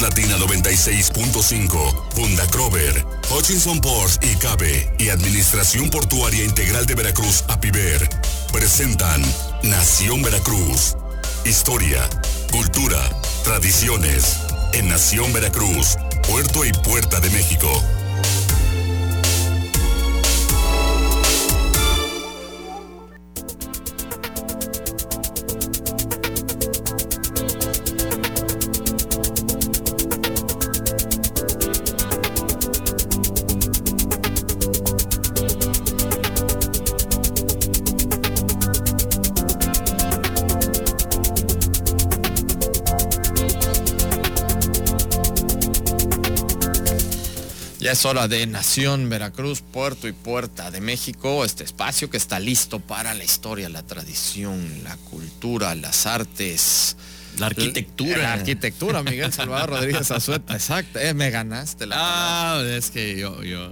Latina 96.5, Funda Crover, Hutchinson Ports y Cabe y Administración Portuaria Integral de Veracruz, APIVER, presentan Nación Veracruz. Historia, cultura, tradiciones. En Nación Veracruz, Puerto y Puerta de México. Es hora de Nación Veracruz, Puerto y Puerta de México, este espacio que está listo para la historia, la tradición, la cultura, las artes. La arquitectura. La arquitectura, Miguel Salvador Rodríguez Azueta, exacto. Eh, me ganaste la Ah, es que yo, yo.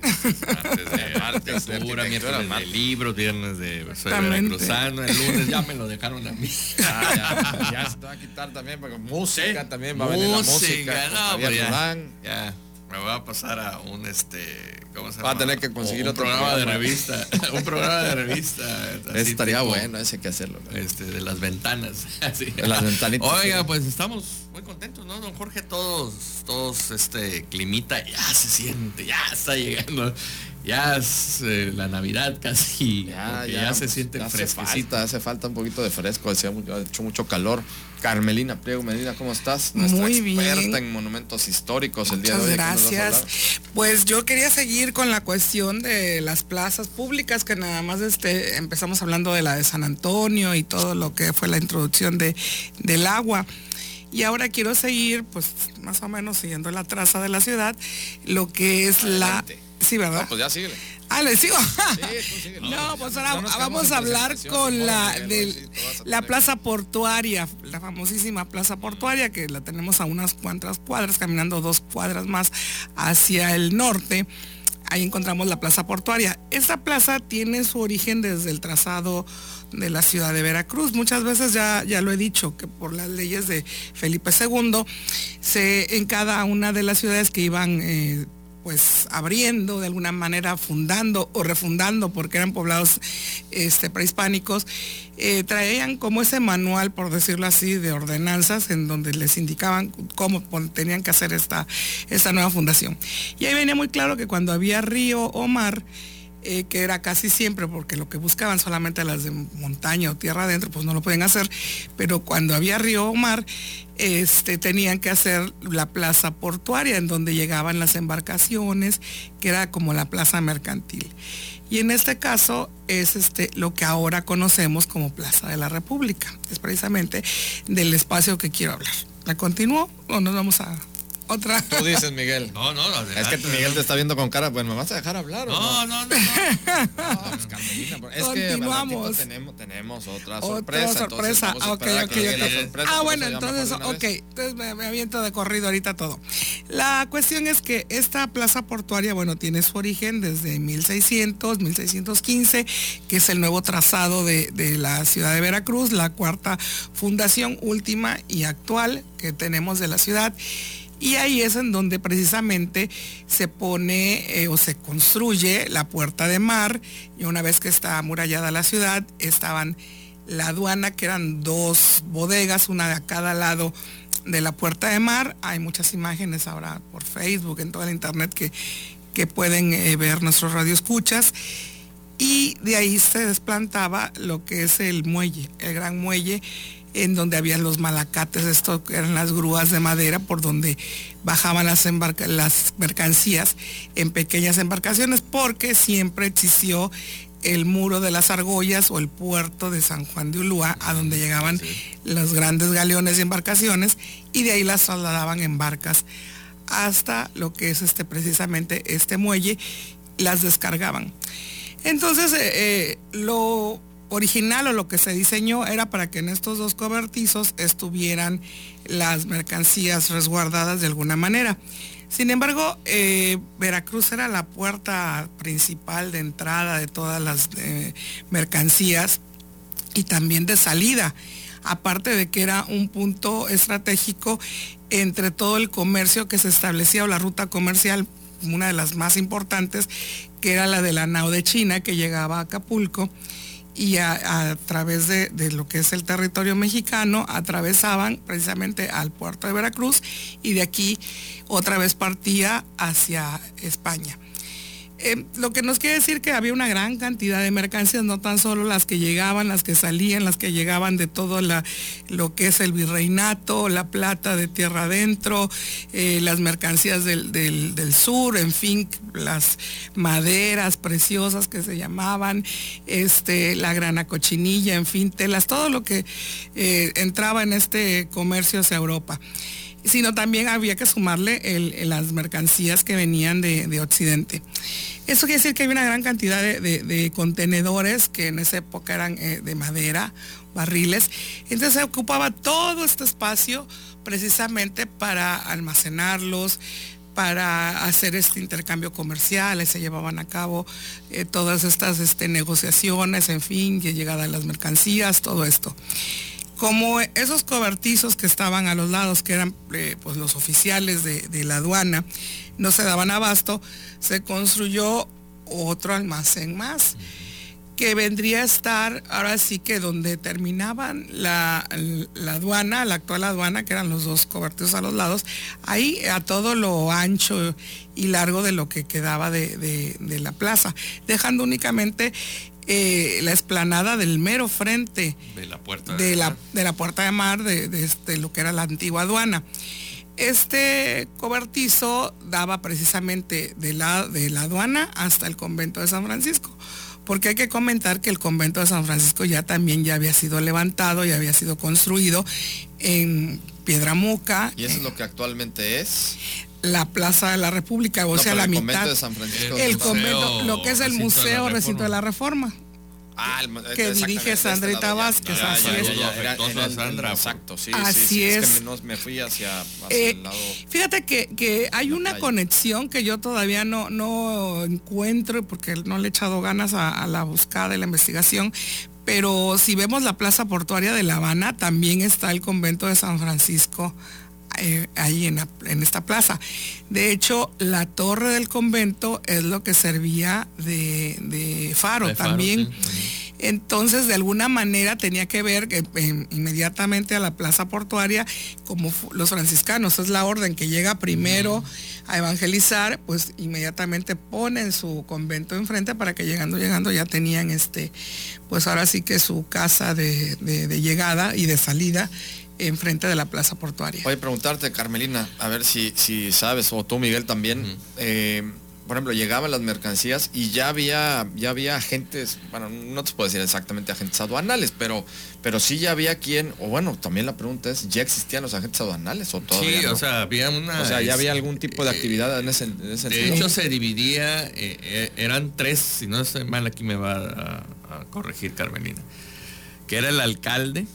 Martes de artes, de miércoles de libros, viernes de soy veracruzano, el lunes ya me lo dejaron a mí. Ah, ya, ya, se te va a quitar también, porque música también va a venir la música. No, pues ya, ya me voy a pasar a un este ¿cómo se llama? Va a tener que conseguir un otro programa, de revista un programa de revista estaría bueno ese que hacerlo este de las ventanas de las ventanitas oiga pues estamos muy contentos no don Jorge todos todos este climita ya se siente ya está llegando ya es eh, la Navidad casi, ya, ya, se siente fresco. Hace falta, hace falta un poquito de fresco, decía, ha hecho mucho calor. Carmelina Priego Medina, ¿cómo estás? Nuestra Muy experta en monumentos históricos el día de hoy. Gracias. Pues yo quería seguir con la cuestión de las plazas públicas, que nada más este, empezamos hablando de la de San Antonio y todo lo que fue la introducción de, del agua. Y ahora quiero seguir, pues más o menos siguiendo la traza de la ciudad, lo que es la... Sí, ¿verdad? pues ya sigue. Ah, le sigo. no, pues ahora vamos a hablar con la de la plaza portuaria, la famosísima plaza portuaria, que la tenemos a unas cuantas cuadras, caminando dos cuadras más hacia el norte. Ahí encontramos la plaza portuaria. Esta plaza tiene su origen desde el trazado de la ciudad de Veracruz. Muchas veces ya, ya lo he dicho, que por las leyes de Felipe II, se, en cada una de las ciudades que iban eh, pues abriendo, de alguna manera fundando o refundando, porque eran poblados este, prehispánicos, eh, traían como ese manual, por decirlo así, de ordenanzas en donde les indicaban cómo tenían que hacer esta, esta nueva fundación. Y ahí venía muy claro que cuando había río o mar, eh, que era casi siempre, porque lo que buscaban solamente las de montaña o tierra adentro, pues no lo pueden hacer, pero cuando había río o mar, este, tenían que hacer la plaza portuaria, en donde llegaban las embarcaciones, que era como la plaza mercantil. Y en este caso es este, lo que ahora conocemos como Plaza de la República. Es precisamente del espacio que quiero hablar. ¿Me continúo o nos vamos a otra. Tú dices, Miguel. No, no, adelante. Es que Miguel te está viendo con cara, bueno, ¿me vas a dejar hablar? No, no, no, no. pues, Carmelina, es Continuamos. que tenemos, tenemos otra sorpresa. Otra sorpresa. Ah, ok, ok, Ah, bueno, entonces, ok. Entonces me, me, aviento de corrido ahorita todo. La cuestión es que esta plaza portuaria, bueno, tiene su origen desde 1600, 1615, que es el nuevo trazado de, de la ciudad de Veracruz, la cuarta fundación última y actual que tenemos de la ciudad. Y ahí es en donde precisamente se pone eh, o se construye la puerta de mar. Y una vez que está amurallada la ciudad, estaban la aduana, que eran dos bodegas, una de cada lado de la puerta de mar. Hay muchas imágenes ahora por Facebook, en toda la internet que, que pueden eh, ver nuestros radioescuchas. Y de ahí se desplantaba lo que es el muelle, el gran muelle en donde había los malacates, esto eran las grúas de madera por donde bajaban las, las mercancías en pequeñas embarcaciones, porque siempre existió el muro de las argollas o el puerto de San Juan de Ulúa, a donde llegaban los grandes galeones y embarcaciones, y de ahí las trasladaban en barcas hasta lo que es este precisamente este muelle, las descargaban. Entonces, eh, eh, lo original o lo que se diseñó era para que en estos dos cobertizos estuvieran las mercancías resguardadas de alguna manera. Sin embargo, eh, Veracruz era la puerta principal de entrada de todas las eh, mercancías y también de salida. aparte de que era un punto estratégico entre todo el comercio que se establecía o la ruta comercial, una de las más importantes, que era la de la nao de China que llegaba a Acapulco y a, través de, de, lo que es el territorio mexicano atravesaban precisamente al puerto de Veracruz y de aquí otra vez partía hacia España. Eh, lo que nos quiere decir que había una gran cantidad de mercancías, no tan solo las que llegaban, las que salían, las que llegaban de todo lo que es el virreinato, la plata de tierra adentro, eh, las mercancías del, sur, en fin, las maderas preciosas que se llamaban, este, la grana cochinilla, en fin, telas, todo lo que eh, entraba en este comercio hacia Europa sino también había que sumarle las mercancías que venían de, Occidente. Eso quiere decir que hay una gran cantidad de, contenedores que en esa época eran eh, de madera, barriles. Entonces se ocupaba todo este espacio precisamente para almacenarlos, para hacer este intercambio comercial, se llevaban a cabo eh, todas estas este, negociaciones, en fin, llegada a las mercancías, todo esto como esos cobertizos que estaban a los lados, que eran eh, pues los oficiales de, la aduana, no se daban abasto, se construyó otro almacén más, que vendría a estar ahora sí que donde terminaban la, aduana, la actual aduana, que eran los dos cobertizos a los lados, ahí a todo lo ancho y largo de lo que quedaba de, de la plaza, dejando únicamente eh, la esplanada del mero frente de la puerta de, la, de la puerta de mar de, este, lo que era la antigua aduana. Este cobertizo daba precisamente de la, de la aduana hasta el convento de San Francisco porque hay que comentar que el convento de San Francisco ya también ya había sido levantado, ya había sido construido en Piedramuca. ¿Y eso es lo que actualmente es? La Plaza de la República, o sea, la mitad. De San Francisco, el, convento, lo que es el Museo Recinto de la Reforma. Ah, que dirige Sandrita Vázquez, así es. Exacto, sí, así es. que me fui hacia, eh, el lado Fíjate que, hay una conexión que yo todavía no, no encuentro porque no le he echado ganas a, la buscada y la investigación, pero si vemos la plaza portuaria de La Habana, también está el convento de San Francisco eh, ahí en, esta plaza. De hecho, la torre del convento es lo que servía de, faro, también. Entonces, de alguna manera tenía que ver que, eh, inmediatamente a la plaza portuaria, como los franciscanos, es la orden que llega primero a evangelizar, pues inmediatamente ponen su convento enfrente para que llegando, llegando ya tenían este, pues ahora sí que su casa de, de llegada y de salida enfrente de la plaza portuaria. Voy a preguntarte, Carmelina, a ver si, si sabes, o tú Miguel también, eh, por ejemplo, llegaban las mercancías y ya había, ya había agentes, bueno, no te puedo decir exactamente agentes aduanales, pero, pero sí ya había quien, o bueno, también la pregunta es, ¿ya existían los agentes aduanales o todavía Sí, o sea, había una... O sea, ya había algún tipo de eh, actividad en ese, De hecho, se dividía, eh, eran tres, si no estoy mal, aquí me va a, corregir Carmelina, que era el alcalde,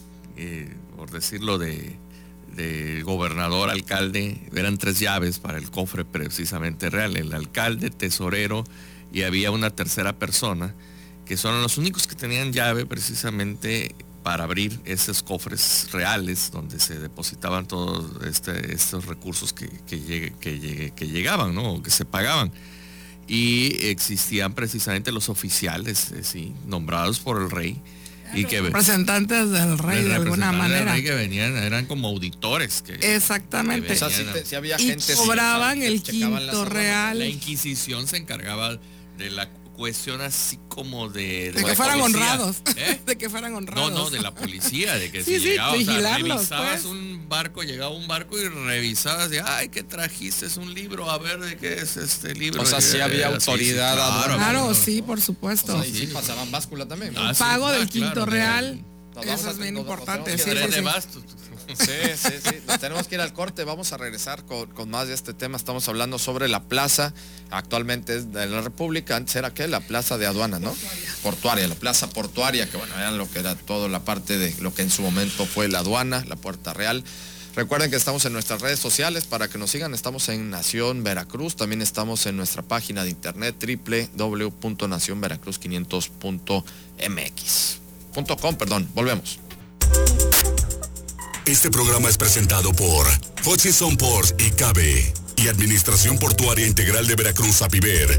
por decirlo, de, gobernador, alcalde, eran tres llaves para el cofre precisamente real, el alcalde, tesorero y había una tercera persona, que son los únicos que tenían llave precisamente para abrir esos cofres reales donde se depositaban todos este, estos recursos que, llegaban, ¿no? que se pagaban. Y existían precisamente los oficiales, eh, nombrados por el rey, y que representantes del rey de alguna manera. que venían eran como auditores que exactamente. había y cobraban el quinto real. La inquisición se encargaba de la cuestión así como de... De, que fueran honrados. ¿Eh? De que fueran honrados. No, no, de la policía, de que si llegabas, revisabas pues. un barco, llegaba un barco y revisabas de, ay, que trajiste es un libro, a ver de qué es este libro. O sea, sí había autoridad. claro, sí, por supuesto. y sí, pasaban báscula también. El pago del quinto real. Eso es bien importante. Sí, Sí, sí, sí. Nos tenemos que ir al corte. Vamos a regresar con, más de este tema. Estamos hablando sobre la plaza. Actualmente es de la República. Antes era que la plaza de aduana, ¿no? Portuaria. La plaza portuaria, que bueno, era lo que era toda la parte de lo que en su momento fue la aduana, la Puerta Real. Recuerden que estamos en nuestras redes sociales para que nos sigan. Estamos en Nación Veracruz. También estamos en nuestra página de internet www.nacionveracruz500.mx. .com, perdón. Volvemos. Este programa es presentado por Hutchison Ports y Cabe y Administración Portuaria Integral de Veracruz, APIVER.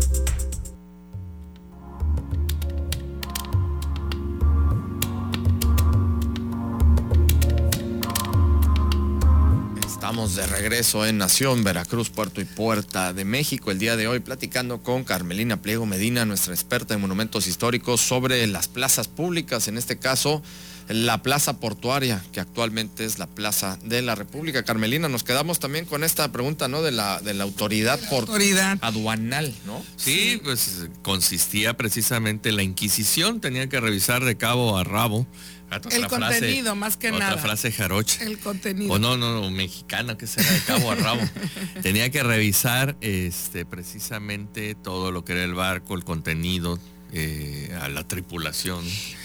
Estamos de regreso en Nación, Veracruz, Puerto y Puerta de México. El día de hoy platicando con Carmelina Pliego Medina, nuestra experta en monumentos históricos, sobre las plazas públicas, en este caso la plaza portuaria, que actualmente es la Plaza de la República. Carmelina, nos quedamos también con esta pregunta, ¿no? De la, de la autoridad, autoridad. aduanal, ¿no? Sí, pues consistía precisamente en la Inquisición, tenía que revisar de cabo a rabo. el contenido, más que otra nada. frase jarocha. El contenido. O no, no, no, mexicana, que será de cabo a rabo. tenía que revisar este, precisamente todo lo que era el barco, el contenido, eh, a la tripulación.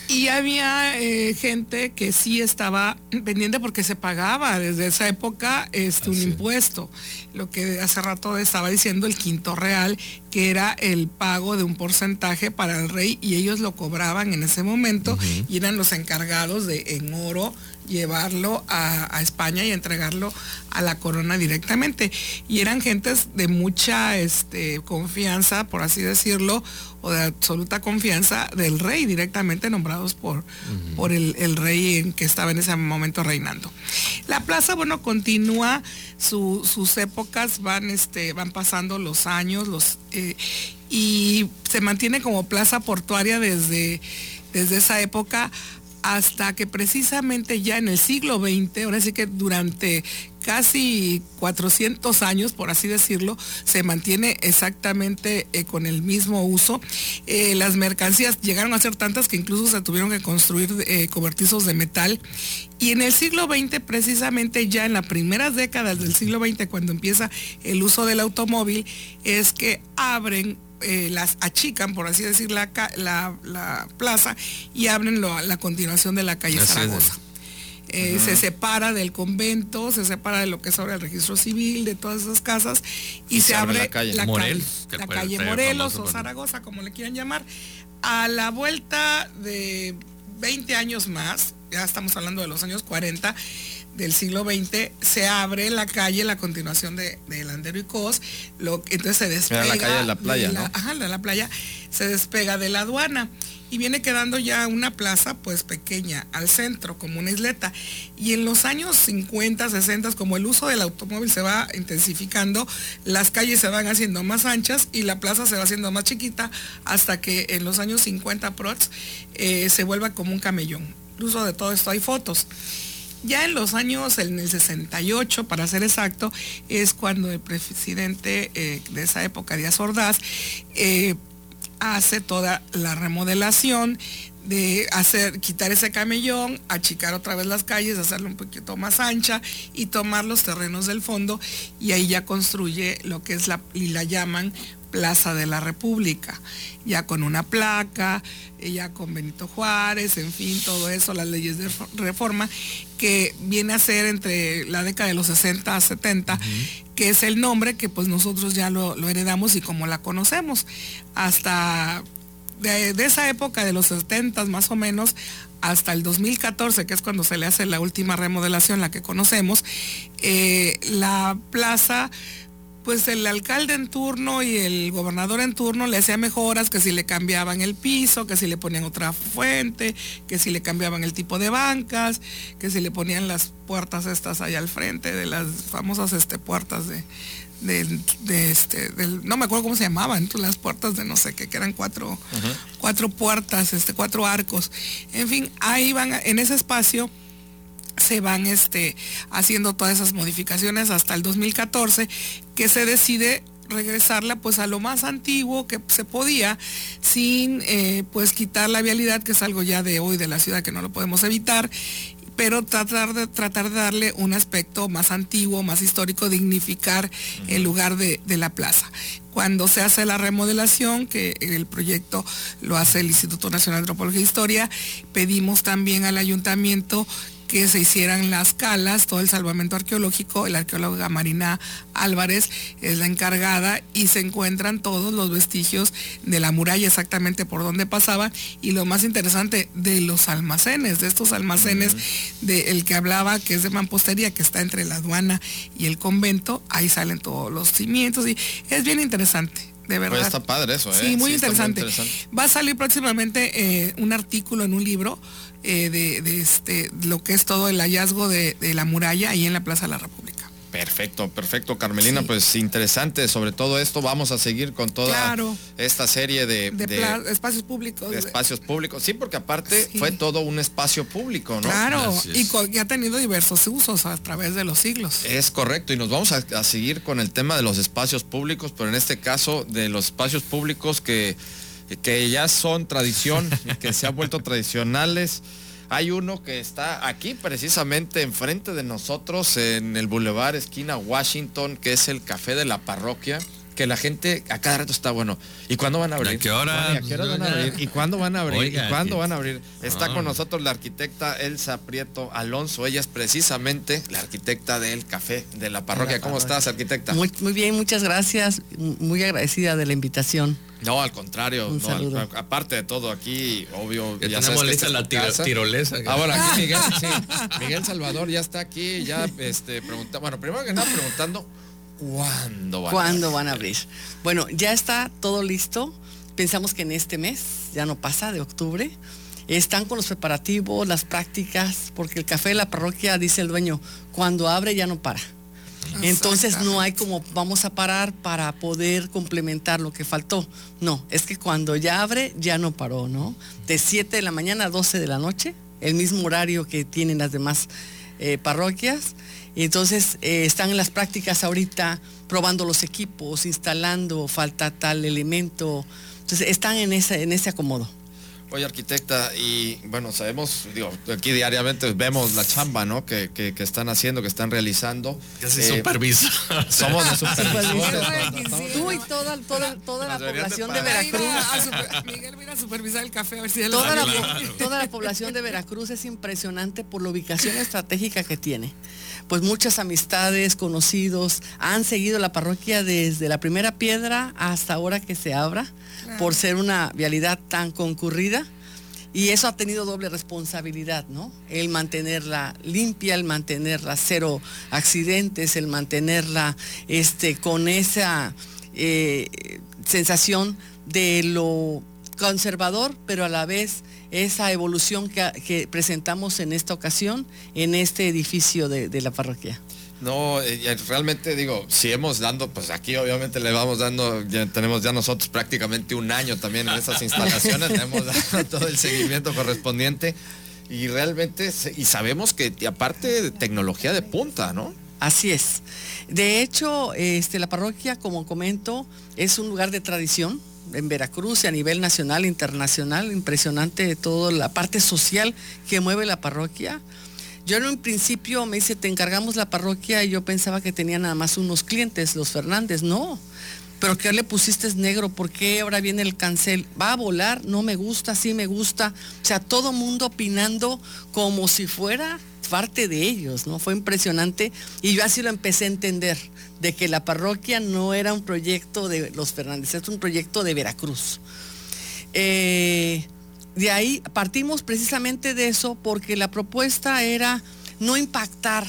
Y había eh, gente que sí estaba pendiente porque se pagaba desde esa época este, un impuesto. Lo que hace rato estaba diciendo el quinto real, que era el pago de un porcentaje para el rey y ellos lo cobraban en ese momento y eran los encargados de en oro llevarlo a, España y entregarlo a la corona directamente. Y eran gentes de mucha este, confianza, por así decirlo, o de absoluta confianza del rey, directamente nombrados por, por el, rey que estaba en ese momento reinando. La plaza, bueno, continúa sus épocas, van, este, van pasando los años, los, eh, y se mantiene como plaza portuaria desde, desde esa época hasta que precisamente ya en el siglo XX, ahora sí que durante casi 400 años, por así decirlo, se mantiene exactamente eh, con el mismo uso. Eh, las mercancías llegaron a ser tantas que incluso se tuvieron que construir eh, cobertizos de metal. Y en el siglo XX, precisamente ya en las primeras décadas del siglo XX, cuando empieza el uso del automóvil, es que abren eh, las achican, por así decir, la, la, plaza y abren la continuación de la calle Zaragoza. Eh, se separa del convento, se separa de lo que es ahora el registro civil, de todas esas casas, y, se, abre, la calle, Morelos, la calle Morelos o Zaragoza, como le quieran llamar. A la vuelta de 20 años más, ya estamos hablando de los años 40, del siglo XX, se abre la calle, la continuación de, de Landero y Cos, lo, entonces se despega. la calle de la playa, la, Ajá, de la playa, se despega de la aduana y viene quedando ya una plaza pues pequeña al centro, como una isleta. Y en los años 50, 60, como el uso del automóvil se va intensificando, las calles se van haciendo más anchas y la plaza se va haciendo más chiquita hasta que en los años 50 prox eh, se vuelva como un camellón. Incluso de todo esto hay fotos. Ya en los años, en el 68, para ser exacto, es cuando el presidente eh, de esa época, Díaz Ordaz, eh, hace toda la remodelación de hacer, quitar ese camellón, achicar otra vez las calles, hacerlo un poquito más ancha y tomar los terrenos del fondo y ahí ya construye lo que es la, y la llaman Plaza de la República, ya con una placa, eh, ya con Benito Juárez, en fin, todo eso, las leyes de reforma, que viene a ser entre la década de los 60 a 70, que es el nombre que pues nosotros ya lo, heredamos y como la conocemos. Hasta de, esa época, de los 70 más o menos, hasta el 2014, que es cuando se le hace la última remodelación, la que conocemos, eh, la plaza pues el alcalde en turno y el gobernador en turno le hacía mejoras, que si le cambiaban el piso, que si le ponían otra fuente, que si le cambiaban el tipo de bancas, que si le ponían las puertas estas allá al frente, de las famosas este, puertas de, de, este, no me acuerdo cómo se llamaban, las puertas de no sé qué, que eran cuatro, cuatro puertas, este, cuatro arcos. En fin, ahí van, en ese espacio se van este, haciendo todas esas modificaciones hasta el 2014, que se decide regresarla pues a lo más antiguo que se podía sin eh, pues quitar la vialidad que es algo ya de hoy de la ciudad que no lo podemos evitar pero tratar de, tratar de darle un aspecto más antiguo, más histórico, dignificar el lugar de, la plaza. Cuando se hace la remodelación, que el proyecto lo hace el Instituto Nacional de Antropología e Historia, pedimos también al ayuntamiento que se hicieran las calas, todo el salvamento arqueológico, la arqueóloga Marina Álvarez es la encargada y se encuentran todos los vestigios de la muralla exactamente por donde pasaba. Y lo más interesante de los almacenes, de estos almacenes del que hablaba que es de mampostería que está entre la aduana y el convento, ahí salen todos los cimientos y es bien interesante de verdad. está padre eso, ¿eh? Sí, muy, interesante. Va a salir próximamente eh, un artículo en un libro eh, de, este, lo que es todo el hallazgo de, de, la muralla ahí en la Plaza de la República. Perfecto, perfecto, Carmelina. Pues interesante sobre todo esto. Vamos a seguir con toda esta serie de, espacios públicos. espacios públicos. Sí, porque aparte fue todo un espacio público, ¿no? Claro, y que ha tenido diversos usos a través de los siglos. Es correcto, y nos vamos a, seguir con el tema de los espacios públicos, pero en este caso de los espacios públicos que, que ya son tradición, que se han vuelto tradicionales. Hay uno que está aquí precisamente enfrente de nosotros en el Boulevard esquina Washington, que es el café de la parroquia que la gente a cada rato está bueno. ¿Y cuándo van a abrir? ¿A qué hora? van a abrir? ¿Y cuándo van a abrir? ¿Y cuándo van a abrir? Está con nosotros la arquitecta Elsa Prieto Alonso. Ella es precisamente la arquitecta del café de la parroquia. ¿Cómo estás, arquitecta? Muy, muy bien, muchas gracias. Muy agradecida de la invitación. No, al contrario. aparte de todo, aquí, obvio. Ya, tenemos lista la tirolesa. Ahora, aquí Miguel, sí, Miguel Salvador ya está aquí, ya este, pregunta, bueno, primero que nada preguntando, ¿cuándo van ¿Cuándo van a abrir? Bueno, ya está todo listo. Pensamos que en este mes, ya no pasa, de octubre. Están con los preparativos, las prácticas, porque el café de la parroquia, dice el dueño, cuando abre ya no para. Entonces no hay como vamos a parar para poder complementar lo que faltó. No, es que cuando ya abre ya no paró, ¿no? De 7 de la mañana a 12 de la noche, el mismo horario que tienen las demás eh, parroquias. Y entonces eh, están en las prácticas ahorita probando los equipos, instalando, falta tal elemento. Entonces están en ese, en ese acomodo. Oye, arquitecta, y bueno, sabemos, digo, aquí diariamente vemos la chamba, ¿no? Que, están haciendo, que están realizando. Yo soy eh, Somos los supervisores. Tú y toda, toda, toda la población de Veracruz. Miguel, mira a supervisar el café a ver si toda, la, toda la población de Veracruz es impresionante por la ubicación estratégica que tiene. Pues muchas amistades, conocidos, han seguido la parroquia desde la primera piedra hasta ahora que se abra por ser una vialidad tan concurrida. Y eso ha tenido doble responsabilidad, ¿no? El mantenerla limpia, el mantenerla cero accidentes, el mantenerla este, con esa eh, sensación de lo conservador, pero a la vez esa evolución que, presentamos en esta ocasión en este edificio de la parroquia. No, eh, realmente digo, si hemos dando, pues aquí obviamente le vamos dando, ya tenemos ya nosotros prácticamente un año también en esas instalaciones, le hemos dado todo el seguimiento correspondiente y realmente, y sabemos que aparte de tecnología de punta, ¿no? Así es. De hecho, este, la parroquia, como comento, es un lugar de tradición en Veracruz y a nivel nacional, internacional, impresionante toda la parte social que mueve la parroquia. Yo en un principio me dice, te encargamos la parroquia y yo pensaba que tenía nada más unos clientes, los Fernández. No, pero ¿qué le pusiste negro? ¿Por qué ahora viene el cancel? ¿Va a volar? No me gusta, sí me gusta. O sea, todo mundo opinando como si fuera parte de ellos, ¿no? Fue impresionante y yo así lo empecé a entender, de que la parroquia no era un proyecto de los Fernández, es un proyecto de Veracruz. Eh, de ahí partimos precisamente de eso porque la propuesta era no impactar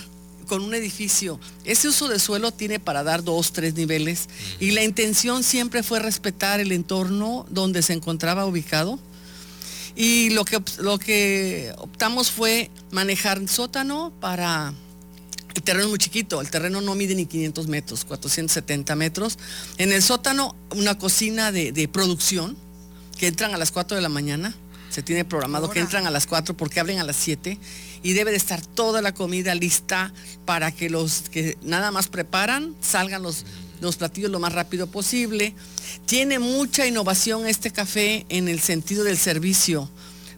con un edificio. Ese uso de suelo tiene para dar dos, tres niveles y la intención siempre fue respetar el entorno donde se encontraba ubicado. Y lo que, lo que optamos fue manejar el sótano para... El terreno es muy chiquito, el terreno no mide ni 500 metros, 470 metros. En el sótano una cocina de, de producción que entran a las 4 de la mañana se tiene programado que entran a las 4 porque abren a las 7 y debe de estar toda la comida lista para que los que nada más preparan salgan los, los platillos lo más rápido posible. Tiene mucha innovación este café en el sentido del servicio,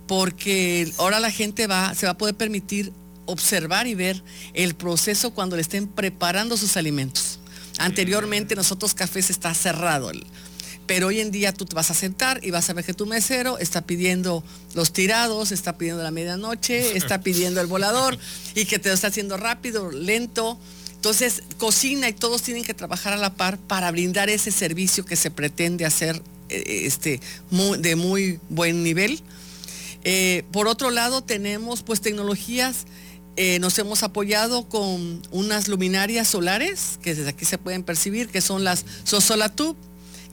porque ahora la gente va, se va a poder permitir observar y ver el proceso cuando le estén preparando sus alimentos. Anteriormente nosotros cafés está cerrado Pero hoy en día tú te vas a sentar y vas a ver que tu mesero está pidiendo los tirados, está pidiendo la medianoche, está pidiendo el volador y que te lo está haciendo rápido, lento. Entonces, cocina y todos tienen que trabajar a la par para brindar ese servicio que se pretende hacer eh, este, de muy buen nivel. Eh, por otro lado, tenemos pues tecnologías, eh, nos hemos apoyado con unas luminarias solares que desde aquí se pueden percibir, que son las Sosolatub,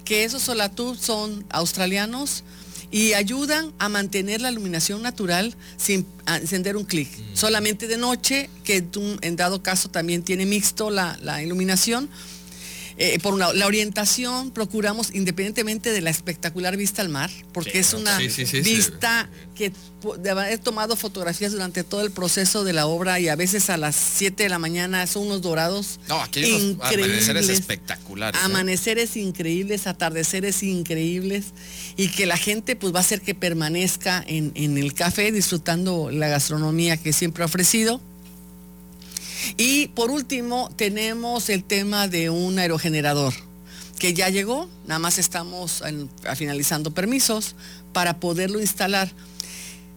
que esos Solatub son australianos, y ayudan a mantener la iluminación natural sin encender un clic. Mm. Solamente de noche, que en dado caso también tiene mixto la, la iluminación, eh, por una, la orientación procuramos, independientemente de la espectacular vista al mar, porque es una vista que he tomado fotografías durante todo el proceso de la obra y a veces a las 7 de la mañana son unos dorados. No, aquí hay amaneceres espectaculares. ¿eh? Amaneceres increíbles, atardeceres increíbles y que la gente pues va a hacer que permanezca en, en el café disfrutando la gastronomía que siempre ha ofrecido. Y por último, tenemos el tema de un aerogenerador que ya llegó, nada más estamos finalizando permisos para poderlo instalar.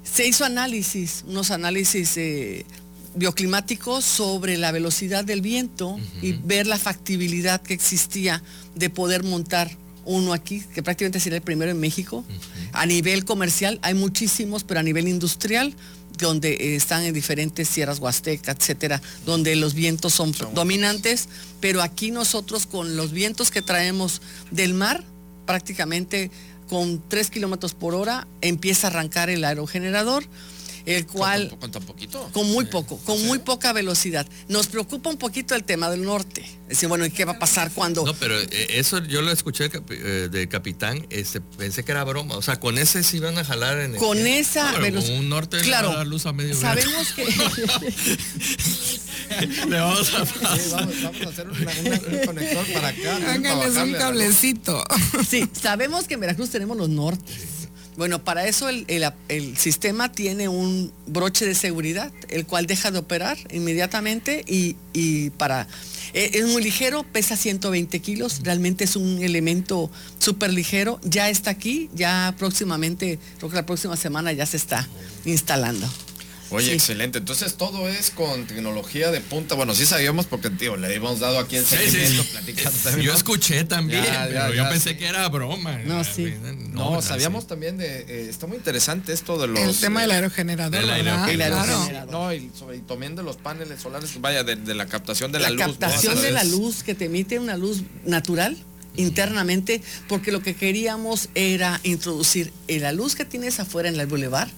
Se hizo análisis, unos análisis eh, bioclimáticos sobre la velocidad del viento y ver la factibilidad que existía de poder montar uno aquí, que prácticamente sería el primero en México. A nivel comercial hay muchísimos, pero a nivel industrial donde eh, están en diferentes sierras huasteca, etcétera, donde los vientos son dominantes, pero aquí nosotros con los vientos que traemos del mar, prácticamente con 3 kilómetros por hora empieza a arrancar el aerogenerador el cual... ¿Con, tan poquito? Con muy poco, con muy poca velocidad. Nos preocupa un poquito el tema del norte. Decir, bueno, ¿y qué va a pasar cuando...? No, pero eh, eso yo lo escuché de eh, capitán, este, pensé que era broma. O sea, con ese sí van a jalar en el... Con esa velocidad... un norte claro, a luz a medio Sabemos que... Le vamos a... vamos, a hacer un conector para acá. Háganles un cablecito. Sí, sabemos que en Veracruz tenemos los nortes bueno, para eso el, sistema tiene un broche de seguridad, el cual deja de operar inmediatamente y, para... Eh, es muy ligero, pesa 120 kilos, realmente es un elemento súper ligero, ya está aquí, ya próximamente, creo que la próxima semana ya se está instalando. Oye, excelente. Entonces todo es con tecnología de punta. Bueno, sí sabíamos porque, tío, le hemos dado aquí el seguimiento platicando. Yo escuché también, pero yo pensé que era broma. No, sí. No, sabíamos también de... Eh, está muy interesante esto de los... El tema del aerogenerador, el aerogenerador. No, y, sobre, también de los paneles solares, vaya, de, la captación de la, luz. La captación de la luz, que te emite una luz natural internamente, porque lo que queríamos era introducir la luz que tienes afuera en el boulevard,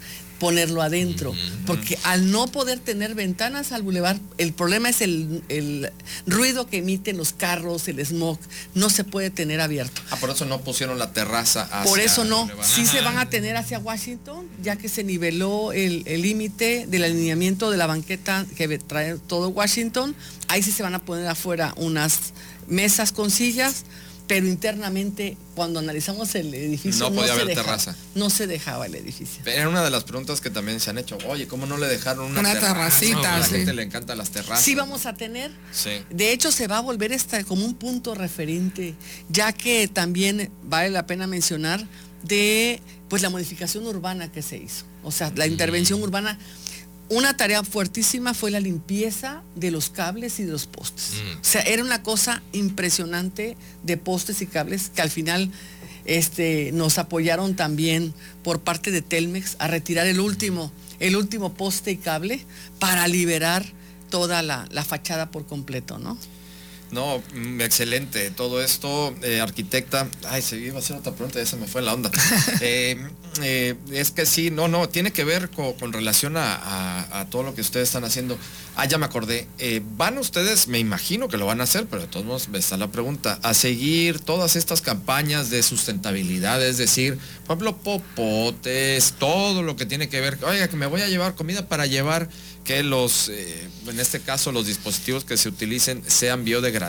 ponerlo adentro. Porque al no poder tener ventanas al bulevar, el problema es el, ruido que emiten los carros, el smog, no se puede tener abierto. Ah, por eso no pusieron la terraza hacia Por eso no, sí se van a tener hacia Washington, ya que se niveló el límite del alineamiento de la banqueta que trae todo Washington. Ahí sí se van a poner afuera unas mesas con sillas pero internamente cuando analizamos el edificio no, podía se haber terraza. No se dejaba el edificio. Era una de las preguntas que también se han hecho. Oye, ¿cómo no le dejaron una, una terracita? a la gente le encanta las terrazas. Sí vamos a tener. Sí. De hecho, se va a volver esta como un punto referente, ya que también vale la pena mencionar de pues la modificación urbana que se hizo. O sea, la intervención urbana una tarea fuertísima fue la limpieza de los cables y de los postes. Mm. O sea, era una cosa impresionante de postes y cables que al final este, nos apoyaron también por parte de Telmex a retirar el último, el último poste y cable para liberar toda la, la fachada por completo, ¿no? No, mm, excelente. Todo esto, eh, arquitecta. Ay, se iba a hacer otra pregunta, ya se me fue la onda. Eh, eh, es que sí, no, no, tiene que ver con, relación a, todo lo que ustedes están haciendo. Ah, ya me acordé. van ustedes, me imagino que lo van a hacer, pero de todos modos me está la pregunta, a seguir todas estas campañas de sustentabilidad, es decir, por ejemplo, popotes, todo lo que tiene que ver, oiga, que me voy a llevar comida para llevar que los, en este caso, los dispositivos que se utilicen sean biodegradables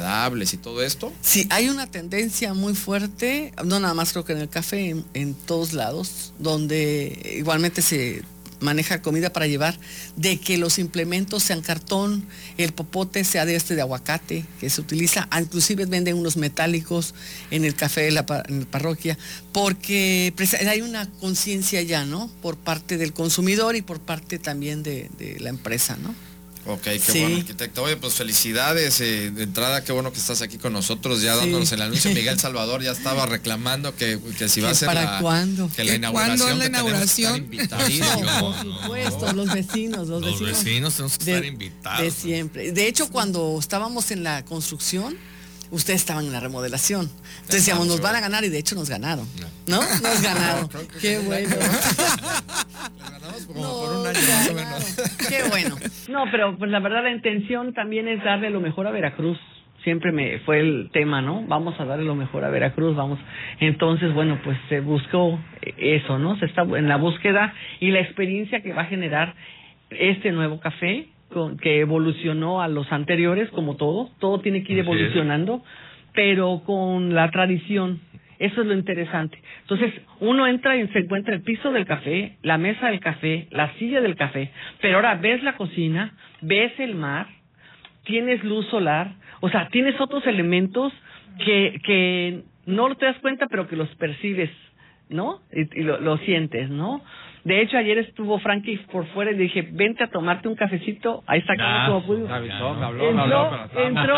y todo esto? Sí, hay una tendencia muy fuerte, no nada más creo que en el café, en, todos lados, donde igualmente se maneja comida para llevar, de que los implementos sean cartón, el popote sea de este de aguacate, que se utiliza, ah, inclusive venden unos metálicos en el café de la, parroquia, porque hay una conciencia ya, ¿no? Por parte del consumidor y por parte también de, de la empresa, ¿no? Ok, qué bueno, arquitecto. Oye, pues felicidades. Eh, de entrada, qué bueno que estás aquí con nosotros, ya dándonos el anuncio. Miguel Salvador ya estaba reclamando que, que si va a ser ¿Para la, cuándo? Que la inauguración. ¿Cuándo es la inauguración? por supuesto, los vecinos, los, los vecinos. tenemos que estar invitados. De siempre. De hecho, cuando estábamos en la construcción, ustedes estaban en la remodelación. Entonces decíamos, nos van a ganar y de hecho nos ganaron. ¿No? Nos ganaron. Qué bueno. ganamos como por un año más o menos. Qué bueno. No, pero pues la verdad la intención también es darle lo mejor a Veracruz. Siempre me fue el tema, ¿no? Vamos a darle lo mejor a Veracruz, vamos. Entonces, bueno, pues se buscó eso, ¿no? Se está en la búsqueda y la experiencia que va a generar este nuevo café que evolucionó a los anteriores, como todo, todo tiene que ir evolucionando, pero con la tradición. Eso es lo interesante. Entonces, uno entra y se encuentra el piso del café, la mesa del café, la silla del café, pero ahora ves la cocina, ves el mar, tienes luz solar, o sea, tienes otros elementos que, que no te das cuenta, pero que los percibes, ¿no? Y, lo, lo sientes, ¿no? De hecho, ayer estuvo Frankie por fuera y le dije, vente a tomarte un cafecito. Ahí está como pudo. entró, entró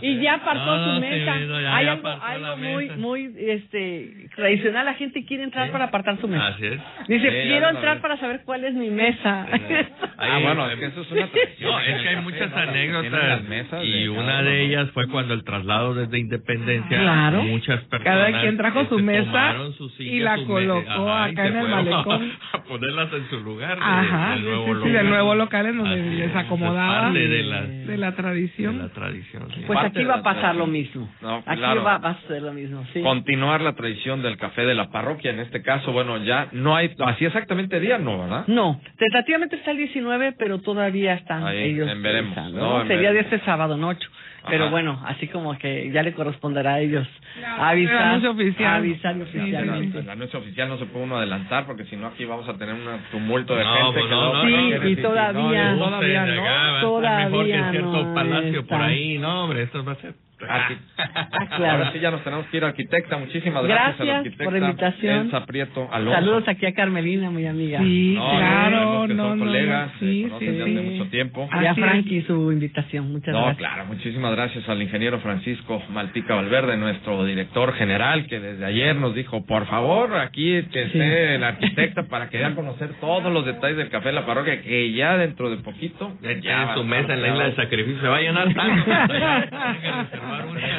y ya apartó su mesa. Hay algo, algo muy, muy este, tradicional. La gente quiere entrar para apartar su mesa. Así es. Dice, quiero entrar para saber cuál es mi mesa. ah, bueno, es que eso es una tradición. No, es que hay muchas anécdotas. Y una de ellas fue cuando el traslado desde Independencia. Claro. Muchas personas. Cada quien trajo su mesa y la colocó acá en el malecón ponerlas en su lugar. Ajá, del nuevo local. del nuevo local en donde les acomodaba de, la, de la tradición. De la tradición Pues aquí va a pasar lo mismo. aquí va, a ser lo mismo. Sí. Continuar la tradición del café de la parroquia, en este caso, bueno, ya no hay, así exactamente día, ¿no, verdad? No, tentativamente está el 19, pero todavía están ellos. En veremos. ¿no? Sería de este sábado, no pero bueno, así como que ya le corresponderá a ellos avisar, el anuncio oficial. avisar oficialmente. El anuncio oficial no se puede uno adelantar porque si no aquí vamos a tener un tumulto de gente pues no, no, sí, y todavía, todavía no, todavía mejor que cierto palacio por ahí, no, hombre, esto va a ser Ah, claro. Ahora sí ya nos tenemos que ir, arquitecta. Muchísimas gracias, gracias a la arquitecta por la invitación. Elsa Prieto Alonso. Saludos aquí a Carmelina, muy amiga. Sí, claro. No, son colegas, sí, sí, desde mucho tiempo. Y a Frankie su invitación. Muchas no, gracias. claro. Muchísimas gracias al ingeniero Francisco Malpica Valverde, nuestro director general, que desde ayer nos dijo, por favor, aquí que esté la arquitecta para que dé a conocer todos los detalles del café de la parroquia, que ya dentro de poquito... Ya, en su mesa en la isla del sacrificio se va a llenar tanto.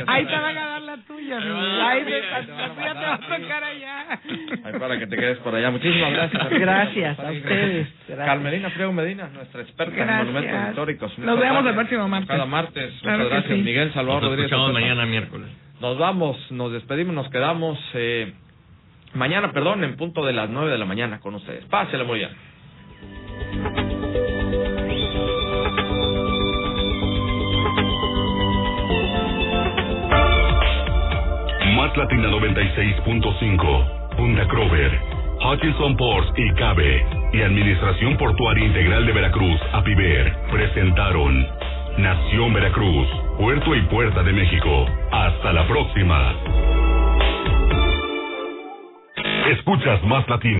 Ahí te van a dar la tuya, Ahí te, va a tocar allá. Ahí para que te quedes por allá. Muchísimas gracias. Gracias a ustedes. Carmelina Frego Medina, nuestra experta en monumentos históricos. Nos vemos el próximo martes. Cada martes. Muchas gracias, Miguel Salvador Nos escuchamos mañana miércoles. Nos vamos, nos despedimos, nos quedamos eh, mañana, perdón, en punto de las 9 de la mañana con ustedes. Pásele muy bien. Latina 96.5, Punta Crover, Hutchinson Ports y Cabe y Administración Portuaria Integral de Veracruz, APIVER, presentaron Nación Veracruz, Puerto y Puerta de México. Hasta la próxima. Escuchas más Latina.